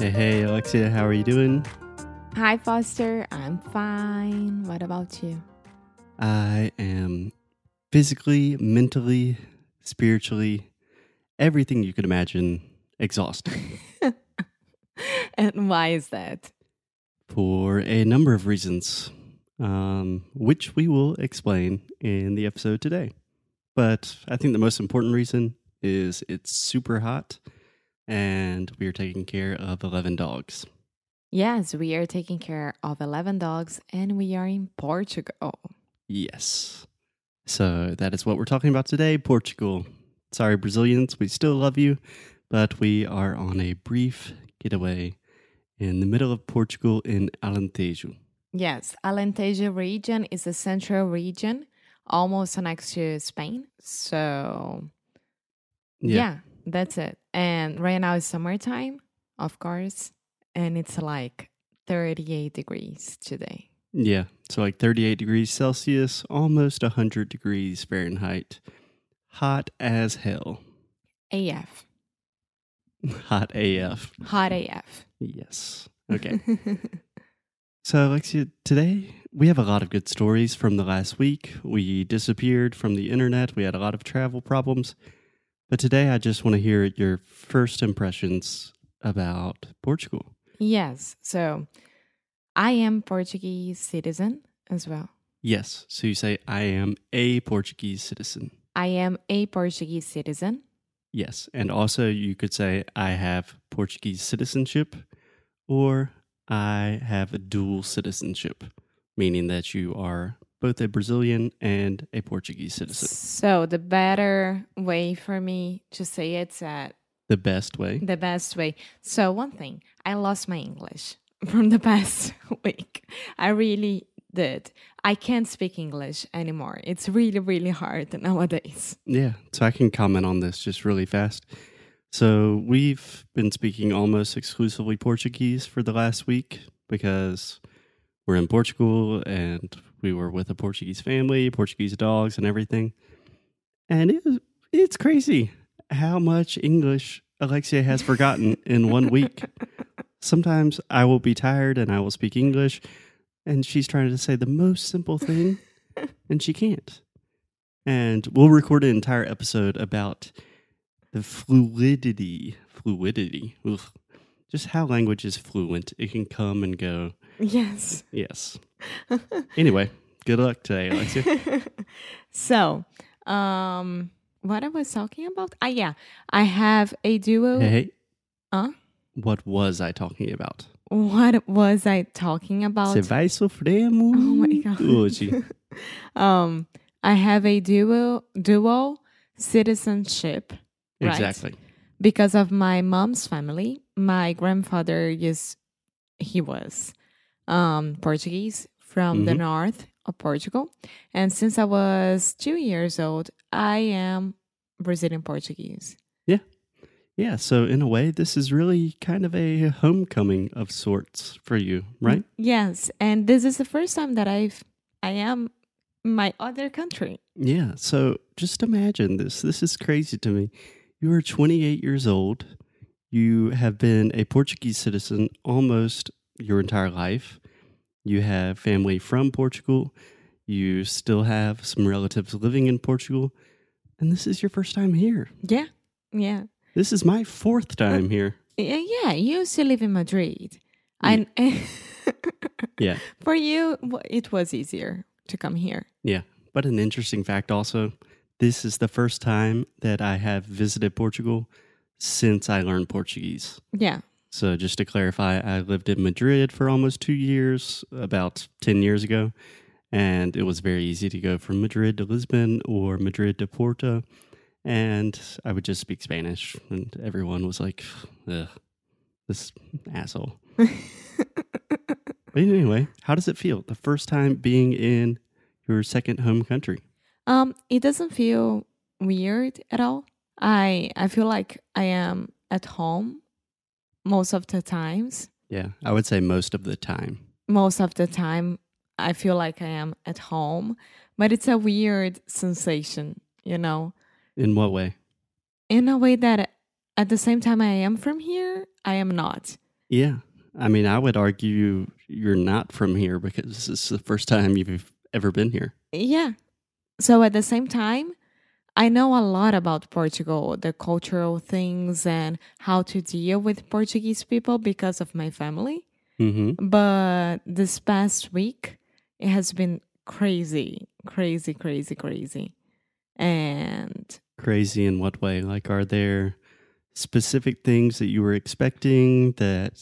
Hey, hey, Alexia, how are you doing? Hi, Foster. I'm fine. What about you? I am physically, mentally, spiritually, everything you could imagine exhausted and why is that? for a number of reasons, um, which we will explain in the episode today. But I think the most important reason is it's super hot and we are taking care of 11 dogs. Yes, we are taking care of 11 dogs and we are in Portugal. Yes. So that is what we're talking about today Portugal. Sorry, Brazilians, we still love you, but we are on a brief getaway in the middle of Portugal in Alentejo. Yes, Alentejo region is a central region, almost next to Spain. So, yeah. that's it. And right now it's summertime, of course, and it's like 38 degrees today. Yeah. So like 38 degrees Celsius, almost 100 degrees Fahrenheit. Hot as hell. AF. Hot AF. Hot AF. Yes. Okay. So, Alexia, today we have a lot of good stories from the last week. We disappeared from the internet, we had a lot of travel problems. But today I just want to hear your first impressions about Portugal. yes. So, I am Portuguese citizen as well. Yes. So you say, I am a Portuguese citizen. I am a Portuguese citizen. Yes. And also you could say, I have Portuguese citizenship or I have a dual citizenship, meaning that you are both a Brazilian and a Portuguese citizen. So the better way for me to say it's that The best way. the best way. So one thing, I lost my English from the past week. I really did. I can't speak English anymore. It's really, really hard nowadays. Yeah, so I can comment on this just really fast. So we've been speaking almost exclusively Portuguese for the last week because we're in Portugal and we were with a Portuguese family, Portuguese dogs, and everything. And it was, it's crazy how much English Alexia has forgotten in one week. Sometimes I will be tired and I will speak English, and she's trying to say the most simple thing, and she can't. And we'll record an entire episode about the fluidity, fluidity, ugh, just how language is fluent. It can come and go. Yes. Yes. Anyway, good luck today, Alexia. so, um, what I was talking about? Ah, yeah, I have a duo. Hey, hey, Huh? what was I talking about? What was I talking about? Você vai sofrer muito Oh my God. hoje. um, I have a dual dual citizenship. Right. Exactly. because of my mom's family. My grandfather is he was um, Portuguese from the Mhm. north of Portugal, and since I was two years old, I am Brazilian Portuguese. Yeah, Yeah. so in a way, this is really kind of a homecoming of sorts for you, right? Yes, and this is the first time that I've I am my other country. Yeah, so just imagine this. This is crazy to me. You are 28 years old. You have been a Portuguese citizen almost your entire life. You have family from Portugal. You still have some relatives living in Portugal. And this is your first time here. Yeah, yeah. This is my fourth time here. Yeah, yeah, you used to live in Madrid. And Yeah. for you, it was easier to come here. Yeah. But an interesting fact also this is the first time that I have visited Portugal since I learned Portuguese. Yeah. So, just to clarify, I lived in Madrid for almost two years, about 10 years ago. And it was very easy to go from Madrid to Lisbon or Madrid to Porto. And I would just speak Spanish. And everyone was like, Ugh, This asshole. But anyway, how does it feel the first time being in your second home country? Um, it doesn't feel weird at all. I I feel like I am at home most of the times. Yeah, I would say most of the time. Most of the time I feel like I am at home, but it's a weird sensation, you know. In what way? In a way that at the same time I am from here, I am not. Yeah. I mean, I would argue you're not from here because this is the first time you've ever been here. Yeah. So at the same time, I know a lot about Portugal, the cultural things and how to deal with Portuguese people because of my family. Mm-hmm. But this past week, it has been crazy, crazy, crazy, crazy. And Crazy in what way? Like, are there specific things that you were expecting that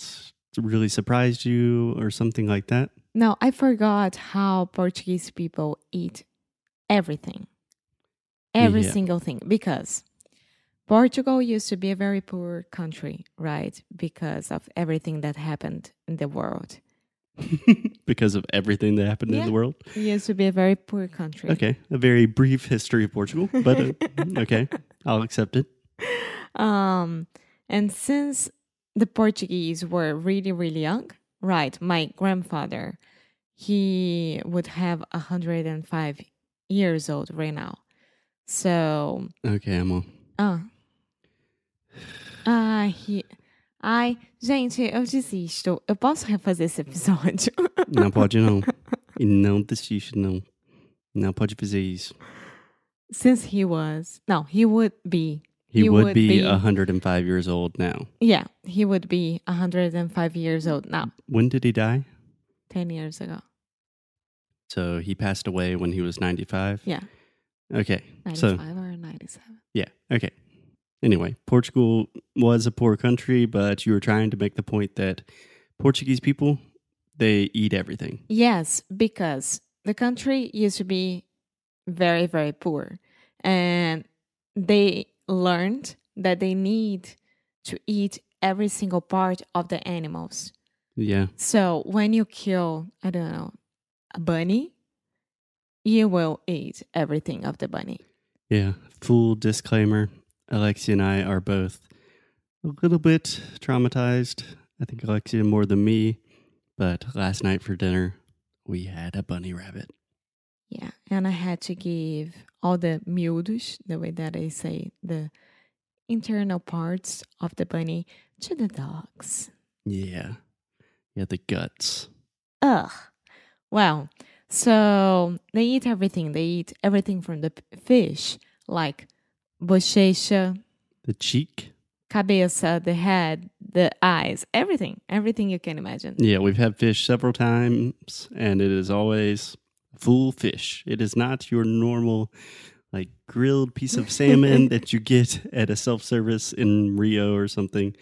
really surprised you or something like that? no, I forgot how Portuguese people eat everything, every Yeah. single thing, because Portugal used to be a very poor country, right? Because of everything that happened in the world. because of everything that happened in the world? It used to be a very poor country. Okay. A very brief history of Portugal, but uh, okay. I'll accept it. Um, and since the Portuguese were really, really young, right? My grandfather, he would have 105 years old right now. So, Okay, Emma. ah. Ah, he. Ai, gente, eu desisto. Eu posso refazer esse episódio? Não pode não. E não desiste, não. Não pode fazer isso. Since he was. No, he would be. He, He would, would be be- 105 years old now. Yeah, he would be 105 years old now, When did he die? 10 years ago. So he passed away when he was 95? Yeah, Okay. 95 So, or 97. yeah. Okay. Anyway, Portugal was a poor country, but you were trying to make the point that Portuguese people, they eat everything. Yes, because the country used to be very, very poor. And they learned that they need to eat every single part of the animals. Yeah. So when you kill, I don't know, a bunny, you will eat everything of the bunny. Yeah. Full disclaimer Alexia and I are both a little bit traumatized. I think Alexia more than me. But last night for dinner, we had a bunny rabbit. Yeah, and I had to give all the miúdos, the way that I say, the internal parts of the bunny to the dogs. Yeah. Yeah, the guts. Ugh. Well, so they eat everything. They eat everything from the fish, like bochecha, The cheek. cabeça, the head, the eyes, everything, everything you can imagine. Yeah, we've had fish several times, and it is always full fish. It is not your normal, like grilled piece of salmon that you get at a self service in Rio or something.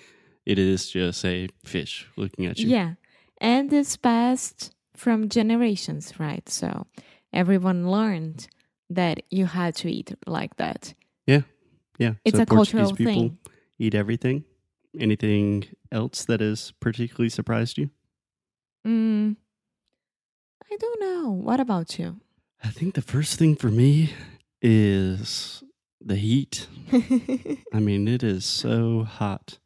It is just a fish looking at you. Yeah. And this passed from generations, right? So everyone learned that you had to eat like that. Yeah. Yeah. It's so a Portuguese cultural people thing. eat everything. Anything else that has particularly surprised you? Mm, I don't know. What about you? I think the first thing for me is the heat. I mean, it is so hot.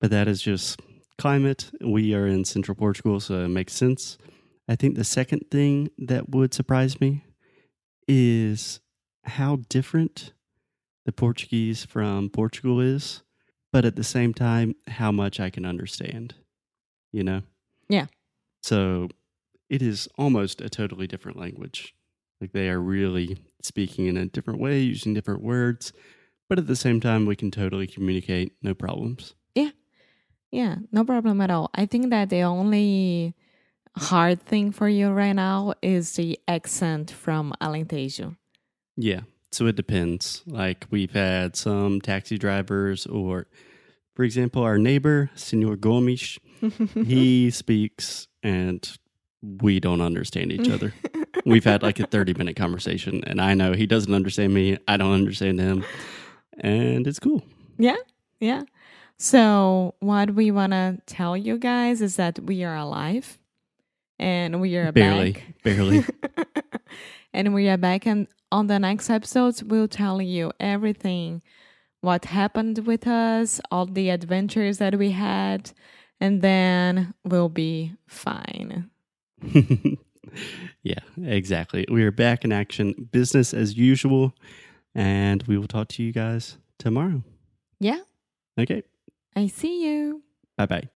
But that is just climate. We are in central Portugal, so it makes sense. I think the second thing that would surprise me is how different the Portuguese from Portugal is, but at the same time, how much I can understand, you know? Yeah. So it is almost a totally different language. Like they are really speaking in a different way, using different words, but at the same time, we can totally communicate, no problems. Yeah, no problem at all. I think that the only hard thing for you right now is the accent from Alentejo. Yeah. So it depends. Like we've had some taxi drivers, or for example, our neighbor, Senor Gomes, he speaks and we don't understand each other. We've had like a 30 minute conversation, and I know he doesn't understand me. I don't understand him. And it's cool. Yeah, yeah. So, what we want to tell you guys is that we are alive and we are barely, back. barely. and we are back. And on the next episodes, we'll tell you everything what happened with us, all the adventures that we had, and then we'll be fine. yeah, exactly. We are back in action, business as usual, and we will talk to you guys tomorrow. Yeah. Okay. I see you. Bye bye.